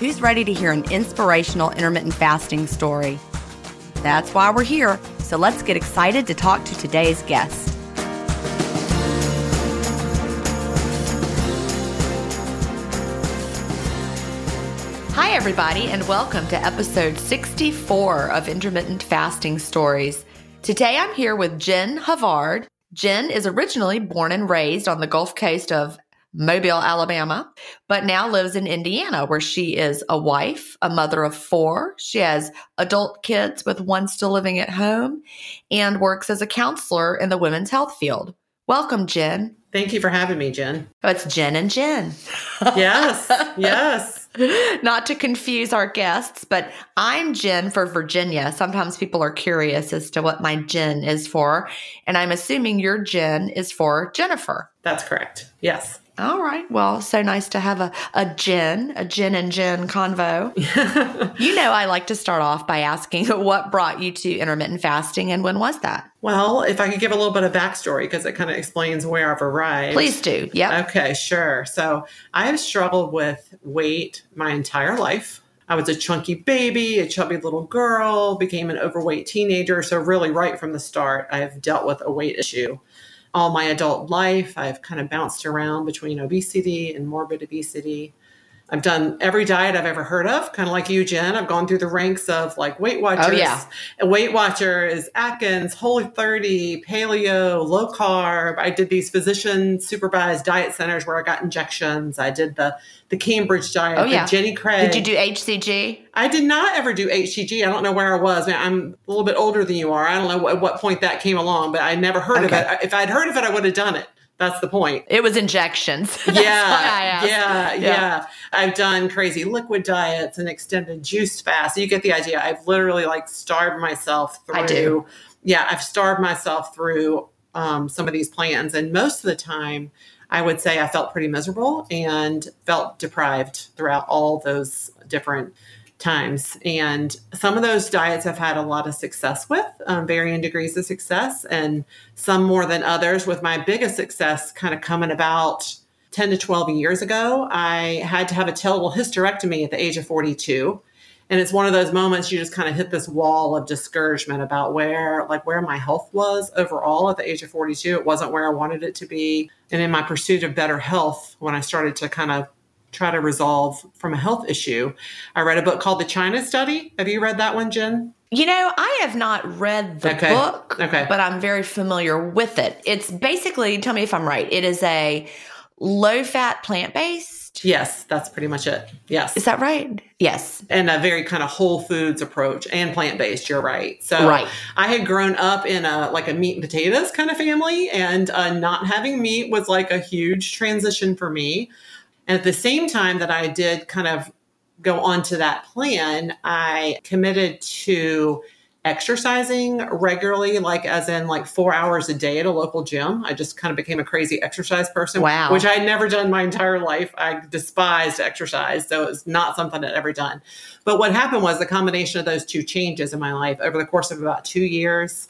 who's ready to hear an inspirational intermittent fasting story? That's why we're here, so let's get excited to talk to today's guest. Hi, everybody, and welcome to episode 64 of Intermittent Fasting Stories. Today I'm here with Jen Havard. Jen is originally born and raised on the Gulf Coast of Mobile, Alabama, but now lives in Indiana, where she is a wife, a mother of four. She has adult kids, with one still living at home, and works as a counselor in the women's health field. Welcome, Jen. Thank you for having me, Gin. Oh, it's Jen and Jen. yes, yes. Not to confuse our guests, but I'm Gin for Virginia. Sometimes people are curious as to what my Gin is for, and I'm assuming your Jen is for Jennifer. That's correct. Yes. All right. Well, so nice to have a, a gin, a gin and gin convo. you know, I like to start off by asking what brought you to intermittent fasting and when was that? Well, if I could give a little bit of backstory because it kind of explains where I've arrived. Please do. Yeah. Okay, sure. So I have struggled with weight my entire life. I was a chunky baby, a chubby little girl, became an overweight teenager. So, really, right from the start, I've dealt with a weight issue all my adult life. I've kind of bounced around between obesity and morbid obesity. I've done every diet I've ever heard of, kind of like you, Gin. I've gone through the ranks of like Weight Watchers. Oh, yeah. Weight Watchers, Atkins, Whole30, Paleo, low carb. I did these physician supervised diet centers where I got injections. I did the the Cambridge diet. Oh, yeah. Jenny Craig. Did you do HCG? I did not ever do HCG. I don't know where I was. I'm a little bit older than you are. I don't know at what point that came along, but I never heard okay. of it. If I'd heard of it, I would have done it. That's the point. It was injections. yeah, yeah, yeah, yeah, I've done crazy liquid diets and extended juice fast. You get the idea. I've literally like starved myself through. I do. Yeah, I've starved myself through um, some of these plans, and most of the time, I would say I felt pretty miserable and felt deprived throughout all those different times. And some of those diets I've had a lot of success with, um, varying degrees of success, and some more than others. With my biggest success kind of coming about 10 to 12 years ago, I had to have a total hysterectomy at the age of 42 and it's one of those moments you just kind of hit this wall of discouragement about where like where my health was overall at the age of 42 it wasn't where i wanted it to be and in my pursuit of better health when i started to kind of try to resolve from a health issue i read a book called the china study have you read that one jen you know, I have not read the Okay. book, Okay. but I'm very familiar with it. It's basically, tell me if I'm right, it is a low fat plant based. yes that's pretty much it yes Is that right? Yes. and a very kind of whole foods approach and plant based. You're right. So Right. I had grown up in a like a meat and potatoes kind of family, and uh, not having meat was like a huge transition for me. And at the same time that I did kind of go on to that plan, I committed to exercising regularly, like as in like four hours a day at a local gym. I just kind of became a crazy exercise person, Wow. which I had never done my entire life. I despised exercise, so it's not something I'd ever done. But what happened was the combination of those two changes in my life over the course of about two years.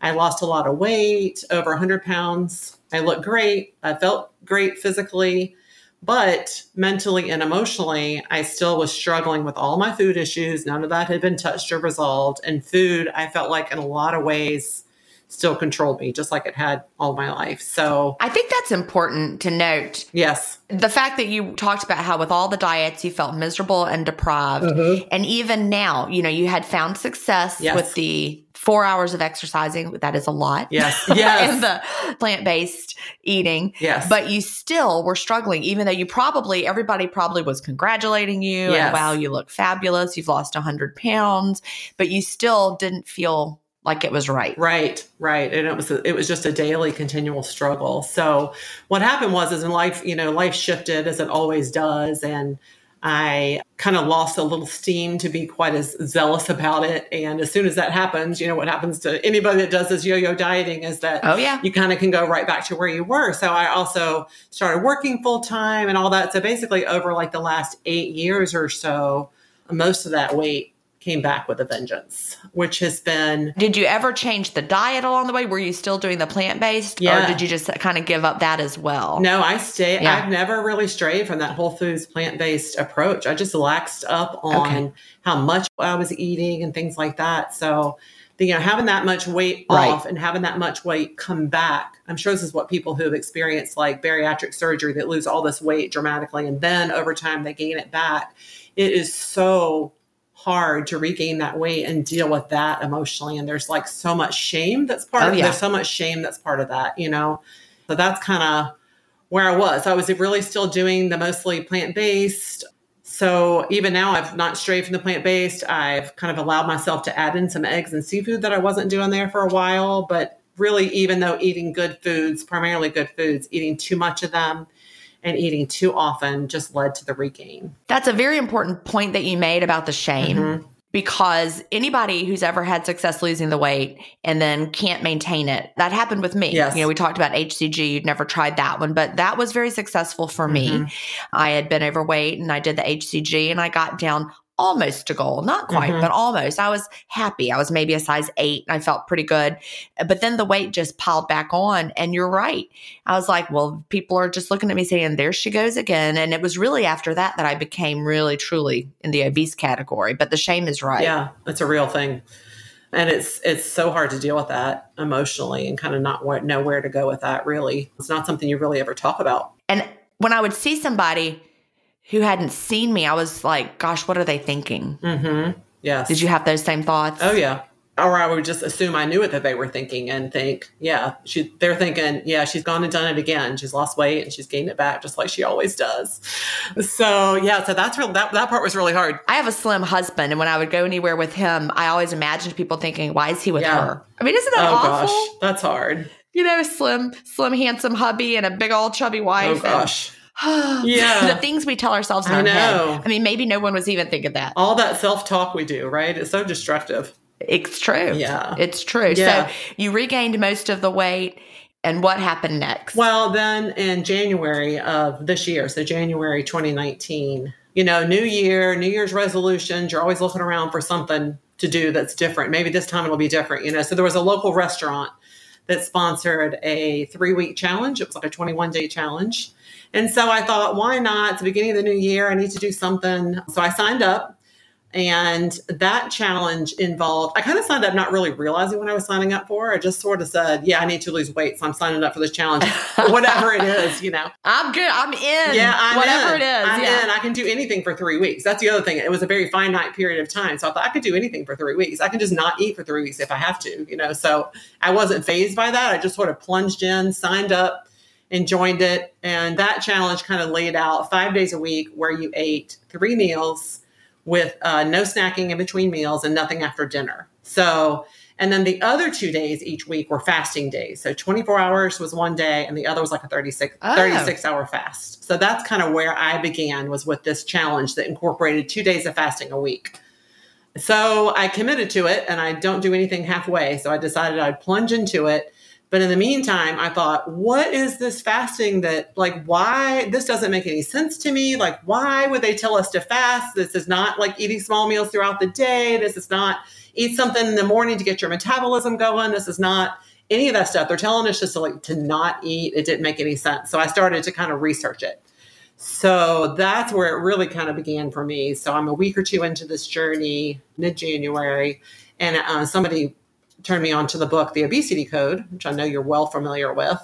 I lost a lot of weight, over 100 pounds. I looked great. I felt great physically, but mentally and emotionally, I still was struggling with all my food issues. None of that had been touched or resolved. And food, I felt like in a lot of ways, still controlled me, just like it had all my life. So, I think that's important to note. yes. The fact that you talked about how with all the diets you felt miserable and deprived. Mm-hmm. And even now, you know, you had found success Yes. with the four hours of exercising. That is a lot. Yes. Yes. and the plant based eating. Yes. But you still were struggling, even though you probably, everybody probably was congratulating you. Yes. And wow, you look fabulous. You've lost 100 pounds, but you still didn't feel like it was right. Right, right, and it was a, it was just a daily, continual struggle. So what happened was, is in life, you know, life shifted as it always does, and I kind of lost a little steam to be quite as zealous about it. And as soon as that happens, you know, what happens to anybody that does this yo-yo dieting is that Oh, yeah. you kind of can go right back to where you were. So I also started working full time and all that. So basically, over like the last eight years or so, most of that weight came back with a vengeance, which has been Did you ever change the diet along the way? Were you still doing the plant based? Yeah. Or did you just kind of give up that as well? No, I stay. Yeah. I've never really strayed from that whole foods plant based approach. I just laxed up on Okay. how much I was eating and things like that. So, you know, having that much weight Right. off and having that much weight come back. I'm sure this is what people who have experienced like bariatric surgery that lose all this weight dramatically and then over time they gain it back. It is so hard to regain that weight and deal with that emotionally. And there's like so much shame that's part Oh, of yeah. there's so much shame that's part of that, you know. So that's kind of where I was. I was really still doing the mostly plant based. So even now, I've not strayed from the plant based. I've kind of allowed myself to add in some eggs and seafood that I wasn't doing there for a while. But really, even though eating good foods, primarily good foods, eating too much of them and eating too often just led to the regain. That's a very important point that you made about the shame. Mhm. Because anybody who's ever had success losing the weight and then can't maintain it, that happened with me. Yes. You know, we talked about HCG, you'd never tried that one, but that was very successful for me. Mhm. I had been overweight and I did the HCG and I got down almost to goal, not quite, Mhm. but almost. I was happy. I was maybe a size eight and I felt pretty good. But then the weight just piled back on. And you're right. I was like, well, people are just looking at me saying, there she goes again. And it was really after that that I became really, truly in the obese category. But the shame is right. Yeah, it's a real thing. And it's it's so hard to deal with that emotionally and kind of not know where to go with that really. It's not something you really ever talk about. And when I would see somebody who hadn't seen me, I was like, gosh, what are they thinking? Mm-hmm. Yes. Did you have those same thoughts? Oh yeah. Or I would just assume I knew it that they were thinking and think, yeah, she they're thinking, yeah, she's gone and done it again. She's lost weight and she's gained it back just like she always does. So yeah, so that's real that, that part was really hard. I have a slim husband, and when I would go anywhere with him, I always imagined people thinking, "Why is he with Yeah. her?" I mean, isn't that oh awful? gosh, that's hard. You know, slim, slim, handsome hubby and a big old chubby wife. Oh gosh. and- Yeah. the things we tell ourselves in I our know. head. I mean, maybe no one was even thinking that. All that self-talk we do, right? It's so destructive. It's true. Yeah. it's true. Yeah. So you regained most of the weight. And what happened next? Well, then in January of this year, so January 2019, you know, new year, New Year's resolutions, you're always looking around for something to do that's different. Maybe this time it'll be different, you know. So there was a local restaurant that sponsored a three week challenge. It was like a 21 day challenge. And so I thought, why not? It's the beginning of the new year. I need to do something. So I signed up and that challenge involved, I kind of signed up not really realizing what I was signing up for. I just sort of said, yeah, I need to lose weight. So I'm signing up for this challenge, whatever it is, you know. I'm good. I'm in. Yeah, I'm whatever in. it is. I'm yeah. in. I can do anything for three weeks. That's the other thing. It was a very finite period of time. So I thought I could do anything for three weeks. I can just not eat for three weeks if I have to, you know. So I wasn't phased by that. I just sort of plunged in, signed up, and joined it. And that challenge kind of laid out five days a week where you ate three meals with uh, no snacking in between meals and nothing after dinner. So, and then the other two days each week were fasting days. So 24 hours was one day and the other was like a 36, Oh. 36 hour fast. So that's kind of where I began was with this challenge that incorporated two days of fasting a week. So I committed to it and I don't do anything halfway. So I decided I'd plunge into it. But in the meantime, I thought, what is this fasting that, like, why? This doesn't make any sense to me. Like, why would they tell us to fast? This is not like eating small meals throughout the day. This is not eat something in the morning to get your metabolism going. This is not any of that stuff. They're telling us just to like to not eat. It didn't make any sense. So I started to kind of research it. So that's where it really kind of began for me. So I'm a week or two into this journey, mid January, and uh, somebody turned me on to the book, The Obesity Code, which I know you're well familiar with.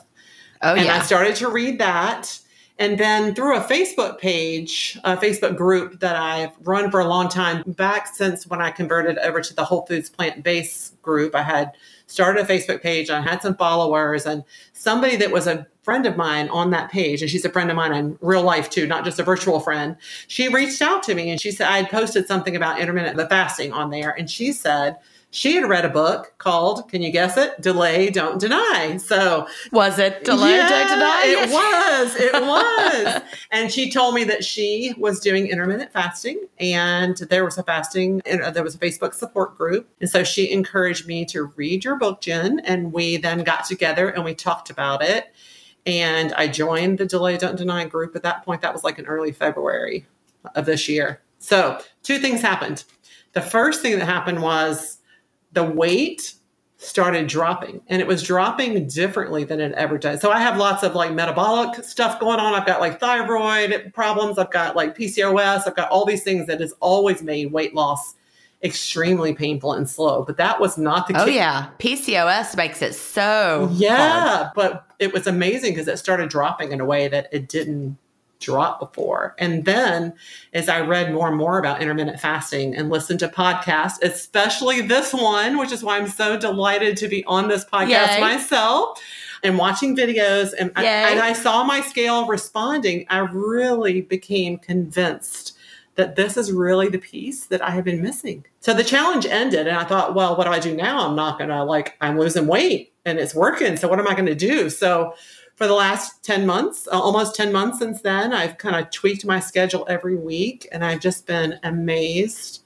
oh, and yeah. I started to read that. And then through a Facebook page, a Facebook group that I've run for a long time, back since when I converted over to the Whole Foods plant based group, I had started a Facebook page. I had some followers, and somebody that was a friend of mine on that page, and she's a friend of mine in real life too, not just a virtual friend. She reached out to me and she said, I had posted something about intermittent fasting on there. And she said, she had read a book called, can you guess it? Delay, Don't Deny. So was it delay, yeah, don't deny? It was. It was. and she told me that she was doing intermittent fasting and there was a fasting, and uh, there was a Facebook support group. And so she encouraged me to read your book, Gin. And we then got together and we talked about it. And I joined the Delay, Don't Deny group at that point. That was like in early February of this year. So two things happened. The first thing that happened was the weight started dropping and it was dropping differently than it ever does. So I have lots of like metabolic stuff going on. I've got like thyroid problems. I've got like PCOS. I've got all these things that has always made weight loss extremely painful and slow. But that was not the Oh, case. yeah. PCOS makes it so hard. Yeah, but it was amazing because it started dropping in a way that it didn't drop before. And then as I read more and more about intermittent fasting and listened to podcasts, especially this one, which is why I'm so delighted to be on this podcast Yay. myself and watching videos and I, and I saw my scale responding, I really became convinced that this is really the piece that I have been missing. So the challenge ended and I thought, well, what do I do now? I'm not going to like I'm losing weight and it's working. So what am I going to do? So for the last 10 months, uh, almost 10 months since then, I've kind of tweaked my schedule every week and I've just been amazed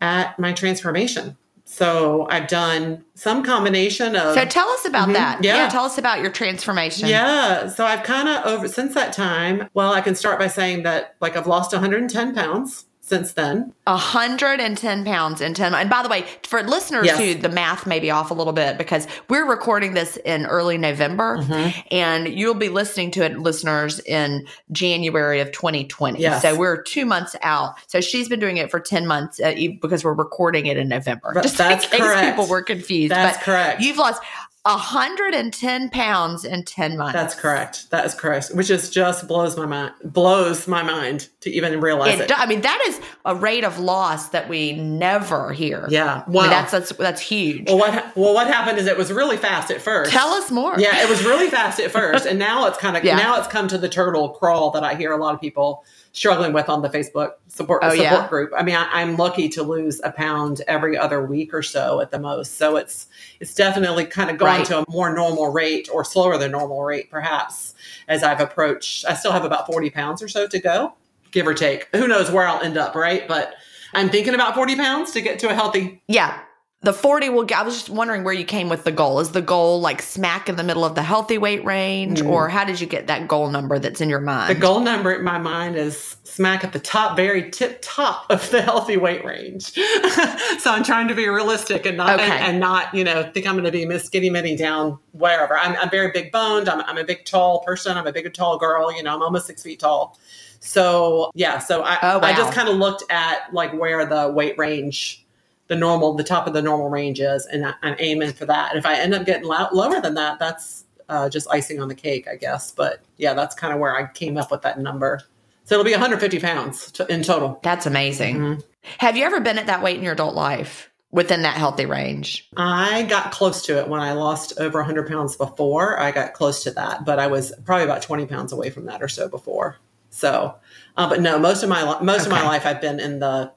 at my transformation. So I've done some combination of So tell us about Mhm. that. Yeah. Tell us about your transformation. yeah. So I've kind of over since that time. Well, I can start by saying that like I've lost 110 pounds since then. 110 pounds in 10 and by the way for listeners Yes. who the math may be off a little bit because we're recording this in early november Mm-hmm. and you'll be listening to it listeners in january of 2020 Yes. so we're two months out so she's been doing it for 10 months uh, because we're recording it in november But just that's in case correct. people were confused That's but correct. you've lost 110 pounds in 10 months That's correct. That is correct. Which is just blows my mind. Blows my mind to even realize it, it. do- I mean, that is a rate of loss that we never hear. Yeah. I mean, Wow. that's that's that's huge. well, what well what happened is it was really fast at first. Tell us more. Yeah, it was really fast at first, and now it's kind of Yeah. now it's come to the turtle crawl that I hear a lot of people struggling with on the Facebook support Oh, support yeah? group. I mean, I, I'm lucky to lose a pound every other week or so at the most, so it's it's definitely kind of gone Right. to a more normal rate or slower than normal rate, perhaps. As I've approached, I still have about 40 pounds or so to go, give or take. Who knows where I'll end up, right? But I'm thinking about 40 pounds to get to a healthy Yeah. The 40 will get, I was just wondering where you came with the goal. Is the goal like smack in the middle of the healthy weight range, mm. or how did you get that goal number that's in your mind? The goal number in my mind is smack at the top, very tip top of the healthy weight range. so I'm trying to be realistic and not, okay. and, and, not, you know, think I'm going to be Miss Skinny Minnie down wherever. I'm, I'm very big boned. I'm, I'm a big tall person. I'm a big tall girl. You know, I'm almost six feet tall. So yeah, so I, oh, wow. I just kind of looked at like where the weight range the normal, the top of the normal range is, and I, am aiming for that. And if I end up getting lo- lower than that, that's uh, just icing on the cake, I guess. But yeah, that's kind of where I came up with that number. So it'll be 150 pounds to, in total. That's amazing. Mm-hmm. Have you ever been at that weight in your adult life? Within that healthy range? I got close to it when I lost over 100 pounds before. I got close to that, but I was probably about 20 pounds away from that or so before. So, uh, but no, most of my most okay. of my life I've been in the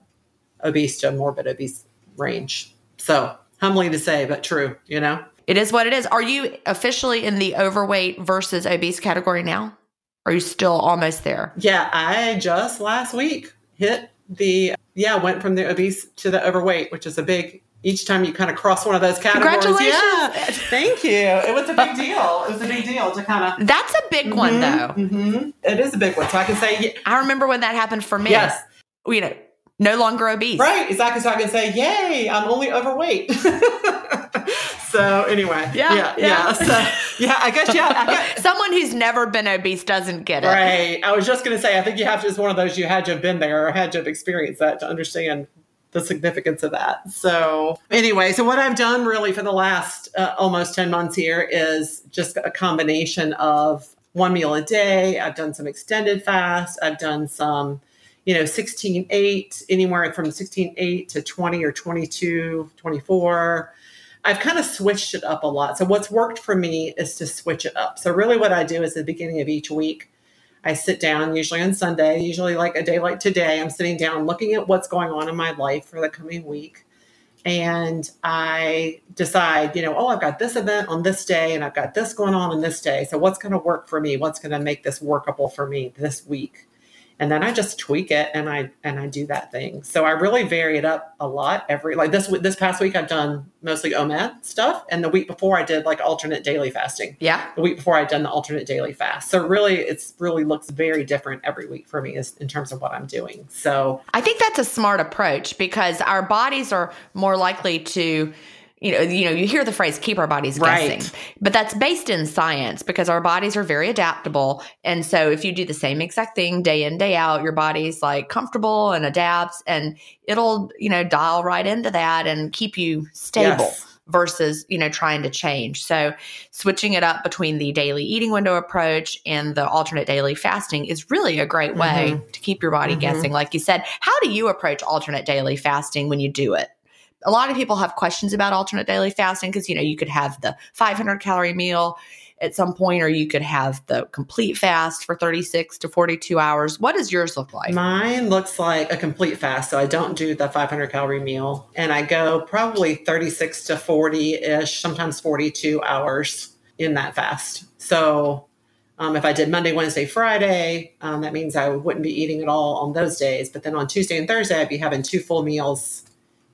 obese to morbid obese range. So humbling to say, but true, you know? It is what it is. Are you officially in the overweight versus obese category now? Are you still almost there? Yeah, I just last week hit the, yeah, went from the obese to the overweight, which is a big, each time you kind of cross one of those categories. Congratulations. Yeah, thank you. It was a big deal. It was a big deal to kind of. That's a big mm-hmm, one, though. Mm-hmm. It is a big one. So I can say, yeah. I remember when that happened for me. Yes. You know, no longer obese. Right, exactly. So I can say, "Yay, I'm only overweight." so anyway, yeah, yeah, yeah. yeah. So yeah, I guess yeah. I guess, Someone who's never been obese doesn't get it. Right. I was just going to say, I think you have to. It's one of those you had to have been there or had to have experienced that to understand the significance of that. So anyway, so what I've done really for the last uh, almost ten months here is just a combination of one meal a day. I've done some extended fast. I've done some you know 16 8 anywhere from 16 8 to 20 or 22 24 i've kind of switched it up a lot so what's worked for me is to switch it up so really what i do is at the beginning of each week i sit down usually on sunday usually like a day like today i'm sitting down looking at what's going on in my life for the coming week and I decide, you know, oh, I've got this event on this day and I've got this going on on this day. So, what's going to work for me? What's going to make this workable for me this week? And then I just tweak it and I and I do that thing. So I really vary it up a lot every like this this past week I've done mostly OMAD stuff and the week before I did like alternate daily fasting. Yeah. The week before I'd done the alternate daily fast. So really it's really looks very different every week for me is in terms of what I'm doing. So I think that's a smart approach because our bodies are more likely to you know, you know, you hear the phrase "keep our bodies right. guessing," but that's based in science because our bodies are very adaptable. And so, if you do the same exact thing day in day out, your body's like comfortable and adapts, and it'll you know dial right into that and keep you stable. Yes. Versus, you know, trying to change. So, switching it up between the daily eating window approach and the alternate daily fasting is really a great way mm-hmm. to keep your body mm-hmm. guessing. Like you said, how do you approach alternate daily fasting when you do it? A lot of people have questions about alternate daily fasting because you know you could have the 500 calorie meal at some point or you could have the complete fast for 36 to 42 hours what does yours look like mine looks like a complete fast so i don't do the 500 calorie meal and i go probably 36 to 40ish sometimes 42 hours in that fast so um, if I did Monday, Wednesday, Friday, um, that means I wouldn't be eating at all on those days. But then on Tuesday and Thursday, I'd be having two full meals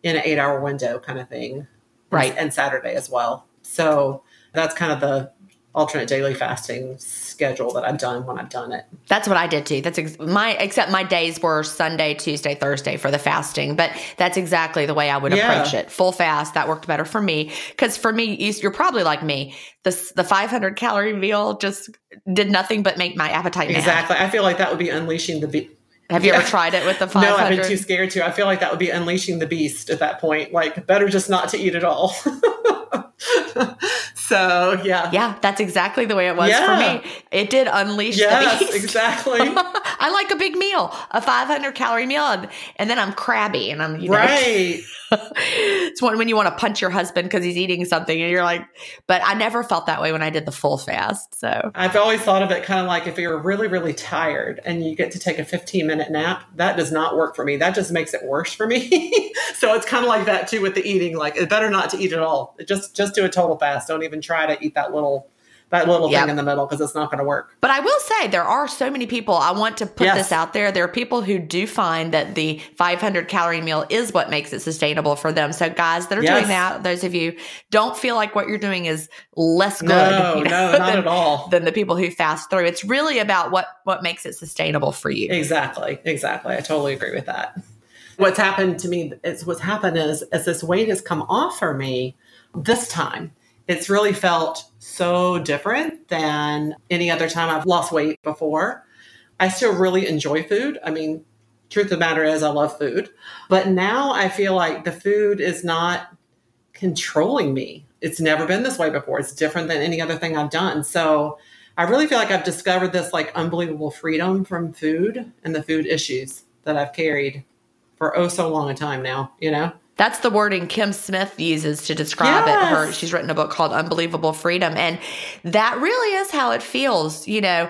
in an eight hour window kind of thing. Right. And Saturday as well. So that's kind of the alternate daily fasting schedule that I've done when I've done it. That's what I did too. That's ex- my except my days were Sunday, Tuesday, Thursday for the fasting, but that's exactly the way I would yeah. approach it. Full fast that worked better for me cuz for me you're probably like me. The the 500 calorie meal just did nothing but make my appetite Exactly. Mad. I feel like that would be unleashing the be- have you ever tried it with the 500? No, I've been too scared to. I feel like that would be unleashing the beast at that point. Like, better just not to eat at all. so, yeah. Yeah, that's exactly the way it was yeah. for me. It did unleash yes, the beast. exactly. I like a big meal, a 500 calorie meal, and, and then I'm crabby and I'm, you know. Right. it's one when you want to punch your husband because he's eating something and you're like, but I never felt that way when I did the full fast. So I've always thought of it kind of like if you're really, really tired and you get to take a 15 minute nap, that does not work for me. That just makes it worse for me. so it's kind of like that too with the eating. Like it's better not to eat at all. Just just do a total fast. Don't even try to eat that little that little Yep. thing in the middle because it's not going to work. But I will say there are so many people. I want to put Yes. this out there. There are people who do find that the 500 calorie meal is what makes it sustainable for them. So guys that are Yes. doing that, those of you don't feel like what you're doing is less good. No, you no, not than, at all. than the people who fast through. It's really about what what makes it sustainable for you. Exactly, exactly. I totally agree with that. What's happened to me is what's happened is as this weight has come off for me this time, it's really felt so different than any other time I've lost weight before. I still really enjoy food. I mean, truth of the matter is I love food, but now I feel like the food is not controlling me. It's never been this way before. It's different than any other thing I've done. So I really feel like I've discovered this like unbelievable freedom from food and the food issues that I've carried for oh so long a time now, you know? That's the wording Kim Smith uses to describe it. Her she's written a book called Unbelievable Freedom and that really is how it feels, you know.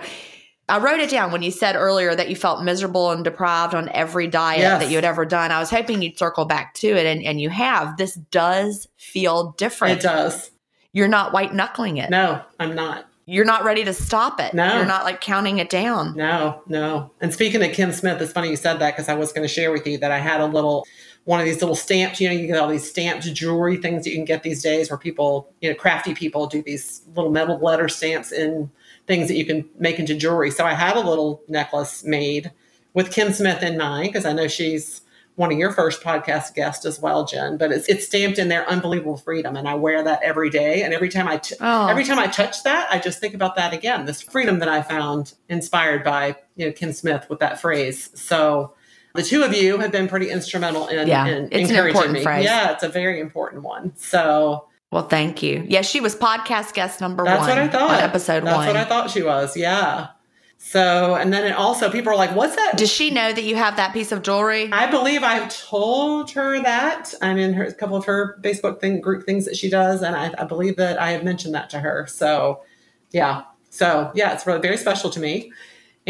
I wrote it down when you said earlier that you felt miserable and deprived on every diet Yes. that you had ever done. I was hoping you'd circle back to it and, and you have. This does feel different. It does. You're not white knuckling it. No, I'm not. You're not ready to stop it. No. You're not like counting it down. No, no. And speaking of Kim Smith, it's funny you said that because I was going to share with you that I had a little one of these little stamps. You know, you get all these stamped jewelry things that you can get these days where people, you know, crafty people do these little metal letter stamps in things that you can make into jewelry. So I had a little necklace made with Kim Smith in mind because I know she's one of your first podcast guests as well, Gin. But it's it's stamped in there, unbelievable freedom, and I wear that every day. And every time I t- Oh. every time I touch that, I just think about that again. This freedom that I found inspired by you know Kim Smith with that phrase. So the two of you have been pretty instrumental in, Yeah, in it's an encouraging important me. phrase. Yeah, it's a very important one. So Well, thank you. Yeah, she was podcast guest number that's one what I thought. on episode that's one. what I thought she was. Yeah. So and then it also people are like, "What's that?" Does she know that you have that piece of jewelry? I believe I've told her that. I'm in her a couple of her Facebook thing group things that she does, and I, I believe that I have mentioned that to her. So, yeah, so yeah, it's really very special to me.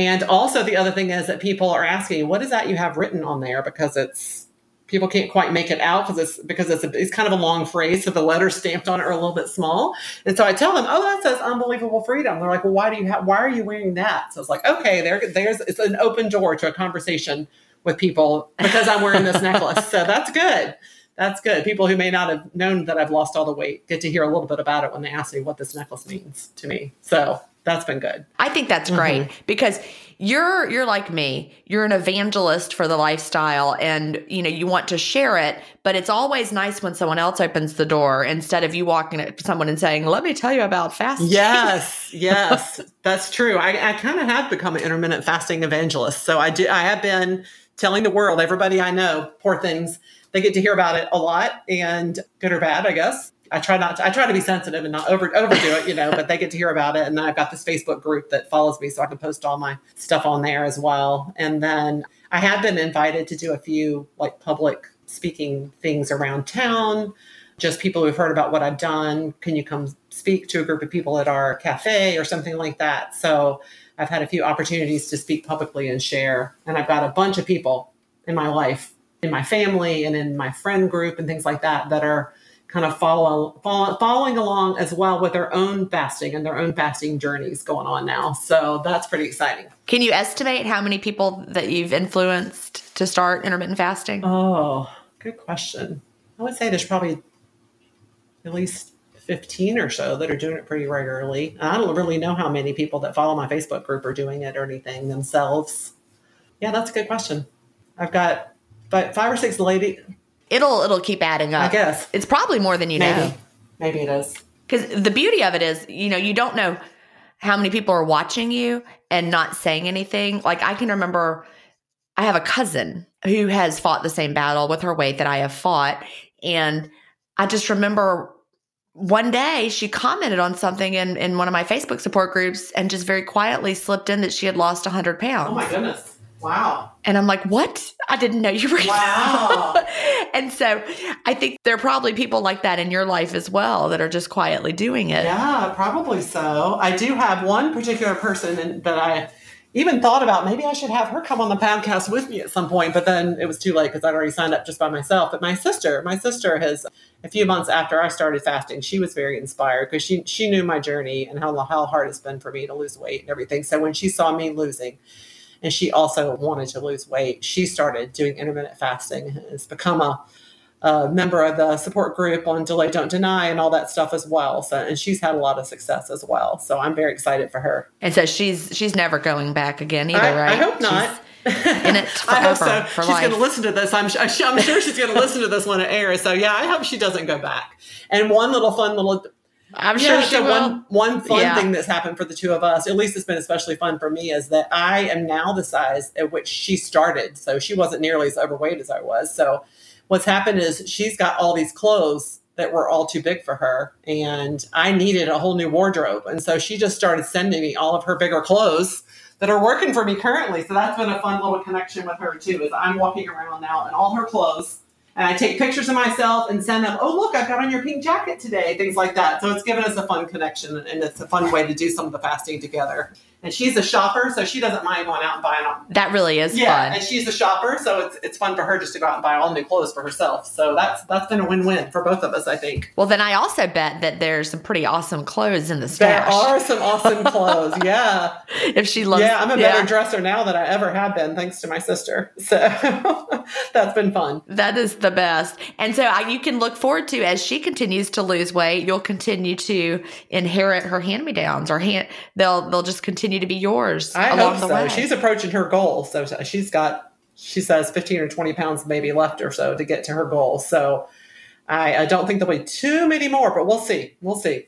And also, the other thing is that people are asking, "What is that you have written on there?" Because it's people can't quite make it out because it's because it's a, it's kind of a long phrase, so the letters stamped on it are a little bit small. And so I tell them, "Oh, that says unbelievable freedom." They're like, "Well, why do you? Why are you wearing that?" So it's like, okay, there, there's it's an open door to a conversation with people because I'm wearing this necklace. So that's good. That's good. People who may not have known that I've lost all the weight get to hear a little bit about it when they ask me what this necklace means to me. So that's been good. I think that's mm-hmm. great because you're you're like me. You're an evangelist for the lifestyle and you know you want to share it, but it's always nice when someone else opens the door instead of you walking up to someone and saying, "Let me tell you about fasting." Yes, yes, that's true. I, I kind of have become an intermittent fasting evangelist. So I do. I have been telling the world, everybody I know, poor things, they get to hear about it a lot, and good or bad, I guess. I try not to. I try to be sensitive and not over overdo it, you know. But they get to hear about it, and then I've got this Facebook group that follows me, so I can post all my stuff on there as well. And then I have been invited to do a few like public speaking things around town just people who've heard about what I've done. Can you come speak to a group of people at our cafe or something like that? So I've had a few opportunities to speak publicly and share. And I've got a bunch of people in my life, in my family, and in my friend group and things like that that are kind of follow, follow, following along as well with their own fasting and their own fasting journeys going on now. So that's pretty exciting. Can you estimate how many people that you've influenced to start intermittent fasting? Oh, good question. I would say there's probably at least 15 or so that are doing it pretty regularly. And I don't really know how many people that follow my Facebook group are doing it or anything themselves. Yeah, that's a good question. I've got fi- five or six lady. It'll it'll keep adding up. I guess. It's probably more than you Maybe. know. Maybe it is. Because the beauty of it is, you know, you don't know how many people are watching you and not saying anything. Like I can remember I have a cousin who has fought the same battle with her weight that I have fought. And I just remember one day she commented on something in, in one of my Facebook support groups and just very quietly slipped in that she had lost 100 pounds. Oh my goodness. Wow. And I'm like, what? I didn't know you were. Wow. and so I think there are probably people like that in your life as well that are just quietly doing it. Yeah, probably so. I do have one particular person that I even thought about maybe I should have her come on the podcast with me at some point, but then it was too late because I'd already signed up just by myself. But my sister, my sister has a few months after I started fasting, she was very inspired because she she knew my journey and how how hard it's been for me to lose weight and everything. So when she saw me losing, and she also wanted to lose weight, she started doing intermittent fasting. It's become a a member of the support group on Delay Don't Deny and all that stuff as well. So and she's had a lot of success as well. So I'm very excited for her. And so she's she's never going back again either, I, right? I hope not. in it I hope so. She's going to listen to this. I'm, I'm sure she's going to listen to this when it airs. So yeah, I hope she doesn't go back. And one little fun little I'm yeah, sure she so will. one one fun Yeah. thing that's happened for the two of us, at least it's been especially fun for me, is that I am now the size at which she started. So she wasn't nearly as overweight as I was. So what's happened is she's got all these clothes that were all too big for her, and I needed a whole new wardrobe. And so she just started sending me all of her bigger clothes that are working for me currently. So that's been a fun little connection with her too. Is I'm walking around now in all her clothes. And I take pictures of myself and send them, oh, look, I've got on your pink jacket today, things like that. So it's given us a fun connection and it's a fun way to do some of the fasting together. And she's a shopper, so she doesn't mind going out and buying all. That really is fun. Yeah, fun. and she's a shopper, so it's it's fun for her just to go out and buy all new clothes for herself. So that's that's been a win win for both of us, I think. Well, then I also bet that there's some pretty awesome clothes in the store. There are some awesome clothes. Yeah, if she loves, yeah. I'm a better dresser now than I ever have been, thanks to my sister. So that's been fun. That is the best. And so I, you can look forward to as she continues to lose weight, you'll continue to inherit her hand-me-downs or hand they'll they'll just continue to be yours I along hope the so. way. She's approaching her goal, so she's got she says 15 or 20 pounds maybe left or so to get to her goal. So I, I don't think there'll be too many more, but we'll see. We'll see.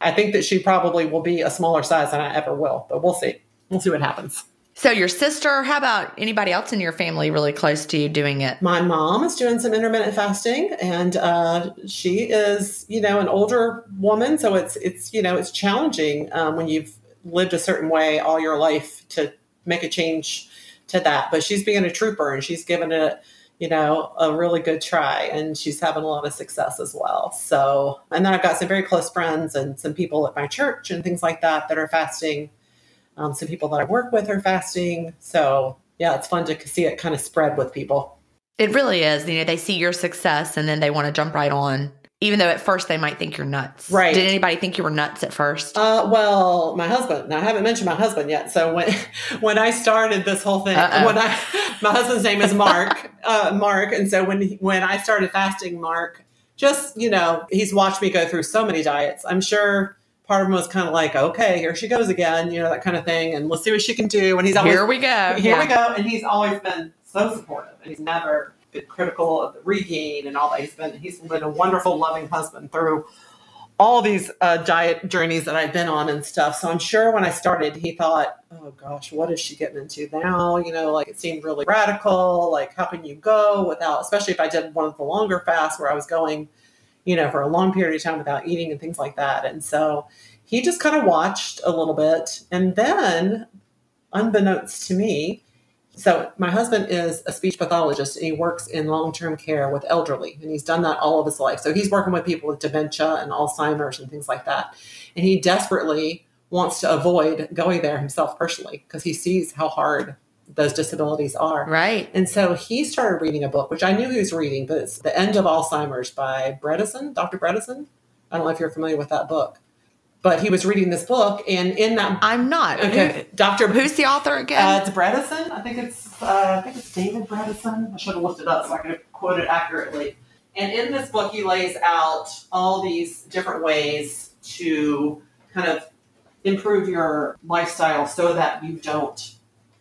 I think that she probably will be a smaller size than I ever will, but we'll see. We'll see what happens. So, your sister, how about anybody else in your family really close to you doing it? My mom is doing some intermittent fasting, and uh, she is, you know, an older woman, so it's it's you know it's challenging um, when you've lived a certain way all your life to make a change to that. But she's being a trooper, and she's given it, you know, a really good try, and she's having a lot of success as well. So, and then I've got some very close friends and some people at my church and things like that that are fasting. Um, some people that I work with are fasting. So, yeah, it's fun to see it kind of spread with people. It really is. You know, they see your success and then they want to jump right on, even though at first they might think you're nuts. Right. Did anybody think you were nuts at first? Uh, well, my husband. Now I haven't mentioned my husband yet. So when when I started this whole thing, Uh-oh. when I my husband's name is Mark, uh, Mark, and so when when I started fasting, Mark just you know he's watched me go through so many diets. I'm sure part of him was kind of like, okay, here she goes again, you know, that kind of thing. And let's see what she can do. And he's always, Here we go. here Yeah. we go. And he's always been so supportive. And he's never been critical of the regain and all that. He's been, he's been a wonderful, loving husband through all these uh, diet journeys that I've been on and stuff. So I'm sure when I started, he thought, oh gosh, what is she getting into now? You know, like it seemed really radical. Like, how can you go without, especially if I did one of the longer fasts where I was going, you know, for a long period of time without eating and things like that. And so he just kind of watched a little bit. And then, unbeknownst to me, so my husband is a speech pathologist and he works in long-term care with elderly and he's done that all of his life. So he's working with people with dementia and Alzheimer's and things like that. And he desperately wants to avoid going there himself personally because he sees how hard those disabilities are. Right. And so he started reading a book, which I knew he was reading, but it's The End of Alzheimer's by Bredesen, Dr. Bredesen. I don't know if you're familiar with that book, but he was reading this book, and in that, I'm not. okay, Dr. Who's the author uh, again? it's Bredesen. I think it's uh, I think it's David Bredesen. I should have looked it up so I could quote it accurately. And in this book, he lays out all these different ways to kind of improve your lifestyle so that you don't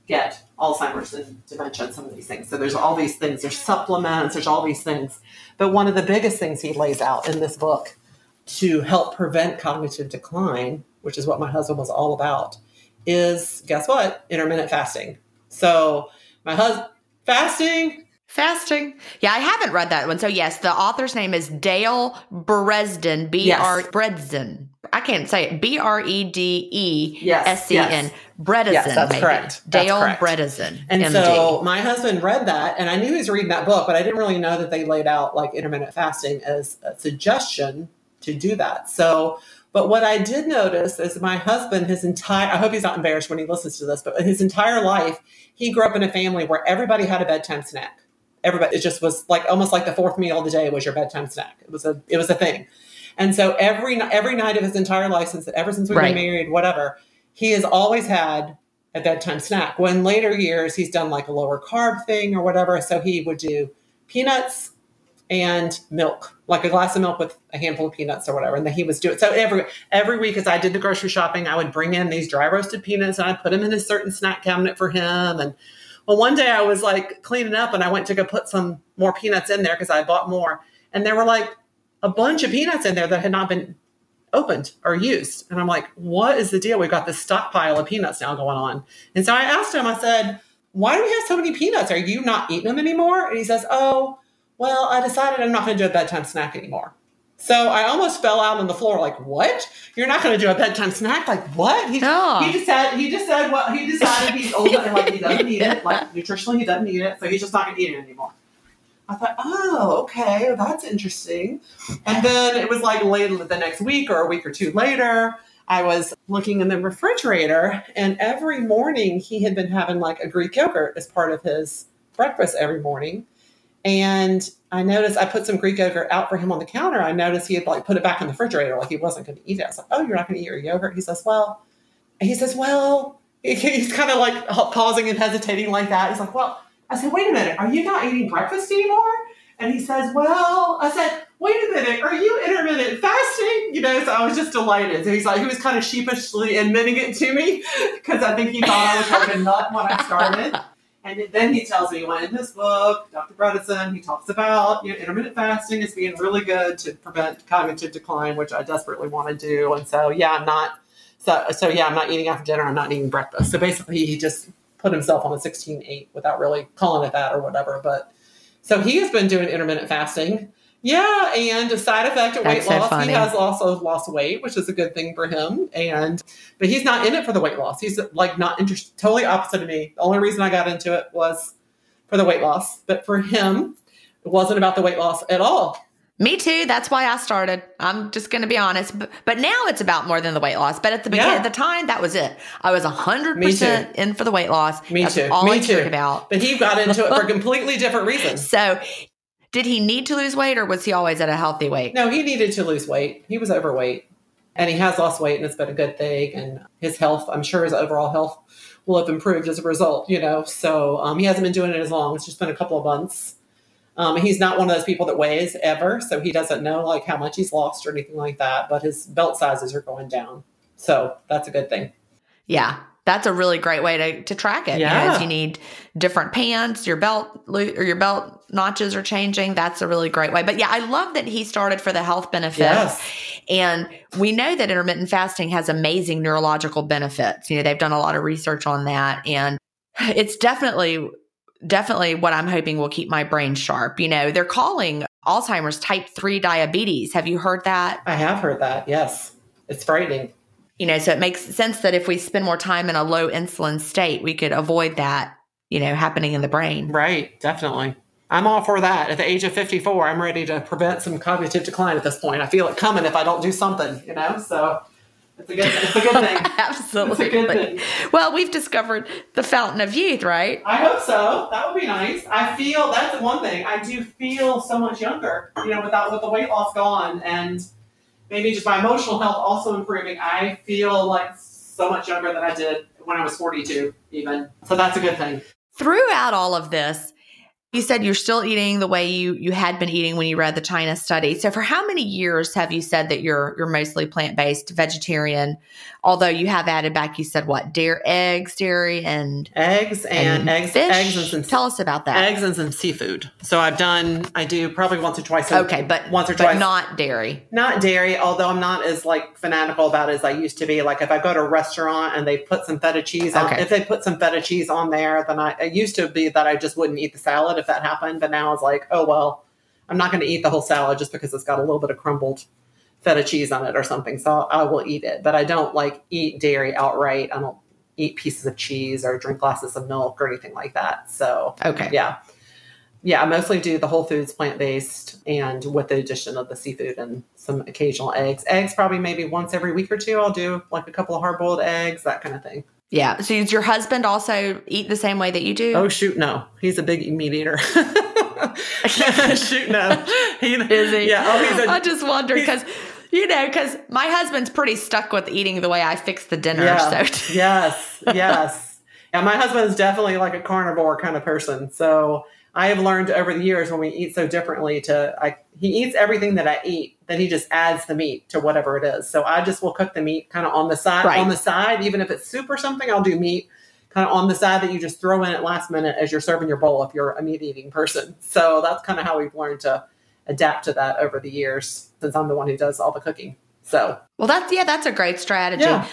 get Alzheimer's and dementia and some of these things. So there's all these things. There's supplements. There's all these things. But one of the biggest things he lays out in this book to help prevent cognitive decline, which is what my husband was all about, is guess what? Intermittent fasting. So my husband fasting. Fasting. Yeah, I haven't read that one. So yes, the author's name is Dale Bredesen. B R Yes. Bredesen. I can't say it. B R E D E S C N. Bredesen. Yes, that's maybe. correct. That's Dale correct. Bredesen. And MD. so my husband read that, and I knew he was reading that book, but I didn't really know that they laid out like intermittent fasting as a suggestion to do that. So, but what I did notice is my husband, his entire, I hope he's not embarrassed when he listens to this, but his entire life, he grew up in a family where everybody had a bedtime snack. Everybody, it just was like almost like the fourth meal of the day was your bedtime snack. It was a, it was a thing. And so every every night of his entire life, since ever since we've Right. been married, whatever, he has always had a bedtime snack. When later years he's done like a lower carb thing or whatever, so he would do peanuts and milk, like a glass of milk with a handful of peanuts or whatever. And then he was doing so every every week as I did the grocery shopping, I would bring in these dry roasted peanuts and I put them in a certain snack cabinet for him. And well, one day I was like cleaning up and I went to go put some more peanuts in there because I bought more, and there were like a bunch of peanuts in there that had not been opened or used. And I'm like, what is the deal? We've got this stockpile of peanuts now going on. And so I asked him, I said, why do we have so many peanuts? Are you not eating them anymore? And he says, oh, well, I decided I'm not going to do a bedtime snack anymore. So I almost fell out on the floor, like, what? You're not going to do a bedtime snack? Like, what? He, he just said, he just said, well, he decided he's old and like he doesn't need it. Like nutritionally, he doesn't need it. So he's just not going to eat it anymore. I thought, oh, okay, well, that's interesting. And then it was like later the next week or a week or two later, I was looking in the refrigerator, and every morning he had been having like a Greek yogurt as part of his breakfast every morning. And I noticed I put some Greek yogurt out for him on the counter. I noticed he had like put it back in the refrigerator, like he wasn't going to eat it. I was like, "Oh, you're not going to eat your yogurt?" He says, "Well," he says, "Well," he's kind of like pausing and hesitating like that. He's like, "Well," I said, "Wait a minute, are you not eating breakfast anymore?" And he says, Well, I said, Wait a minute, are you intermittent fasting? You know, so I was just delighted. So he's like, he was kind of sheepishly admitting it to me because I think he thought I was like a nut when I started. And then he tells me, well, in this book, Dr. Bredesen, he talks about you know, intermittent fasting as being really good to prevent cognitive decline, which I desperately want to do. And so, yeah, I'm not. So, so yeah, I'm not eating after dinner. I'm not eating breakfast. So basically, he just put himself on a 16-8 without really calling it that or whatever. But so he has been doing intermittent fasting. Yeah, and a side effect of weight That's so loss, funny. he has also lost weight, which is a good thing for him. And but he's not in it for the weight loss. He's like not interested. Totally opposite of me. The only reason I got into it was for the weight loss, but for him, it wasn't about the weight loss at all. Me too. That's why I started. I'm just going to be honest. But, but now it's about more than the weight loss. But at the beginning, Yeah. at the time, that was it. I was 100% Me too. in for the weight loss. Me That's too. all Me I too. about. But he got into it for completely different reasons. So, did he need to lose weight or was he always at a healthy weight? No, he needed to lose weight. He was overweight. And he has lost weight and it's been a good thing. And his health, I'm sure his overall health will have improved as a result, you know. So um, he hasn't been doing it as long. It's just been a couple of months. Um, he's not one of those people that weighs ever, so he doesn't know like how much he's lost or anything like that. But his belt sizes are going down, so that's a good thing. Yeah, that's a really great way to, to track it. Yeah. You, know, you need different pants, your belt lo- or your belt notches are changing. That's a really great way. But yeah, I love that he started for the health benefits. Yes. And we know that intermittent fasting has amazing neurological benefits. You know, they've done a lot of research on that. And it's definitely, definitely what I'm hoping will keep my brain sharp. You know, they're calling Alzheimer's type 3 diabetes. Have you heard that? I have heard that. Yes, it's frightening. You know, so it makes sense that if we spend more time in a low insulin state, we could avoid that, you know, happening in the brain. Right, definitely. I'm all for that. At the age of 54, I'm ready to prevent some cognitive decline at this point. I feel it coming if I don't do something, you know? So it's a good, it's a good thing. Absolutely. It's a good thing. Well, we've discovered the fountain of youth, right? I hope so. That would be nice. I feel that's one thing. I do feel so much younger, you know, without with the weight loss gone and maybe just my emotional health also improving. I feel like so much younger than I did when I was 42, even. So that's a good thing. Throughout all of this, you said you're still eating the way you you had been eating when you read the China study. So for how many years have you said that you're you're mostly plant-based vegetarian? Although you have added back you said what? Dairy eggs, dairy and Eggs and, eggs, fish? eggs and some Tell us about that. eggs and some seafood. So I've done. I do probably once or twice. A, okay, but once or but twice. not dairy. not dairy. Although I'm not as like fanatical about it as I used to be. Like if I go to a restaurant and they put some feta cheese on, Okay. if they put some feta cheese on there, then I it used to be that I just wouldn't eat the salad if that happened. But now it's like, oh well, I'm not going to eat the whole salad just because it's got a little bit of crumbled feta cheese on it or something. So I will eat it, but I don't like eat dairy outright. I don't eat pieces of cheese or drink glasses of milk or anything like that. So Okay. yeah. Yeah, I mostly do the whole foods plant based and with the addition of the seafood and some occasional eggs. Eggs probably maybe once every week or two. I'll do like a couple of hard boiled eggs, that kind of thing. Yeah. So does your husband also eat the same way that you do? Oh shoot, no. He's a big meat eater. shoot, no. He Is he? Yeah. Oh, he's a I just wonder because, you know, because my husband's pretty stuck with eating the way I fix the dinner. Yeah. So yes, yes. Yeah, my husband's definitely like a carnivore kind of person. So I have learned over the years when we eat so differently to I he eats everything that I eat, then he just adds the meat to whatever it is. So I just will cook the meat kind of on the side Right. on the side, even if it's soup or something, I'll do meat kind of on the side that you just throw in at last minute as you're serving your bowl if you're a meat eating person. So that's kind of how we've learned to adapt to that over the years since I'm the one who does all the cooking. So well, that's yeah, that's a great strategy. Yeah.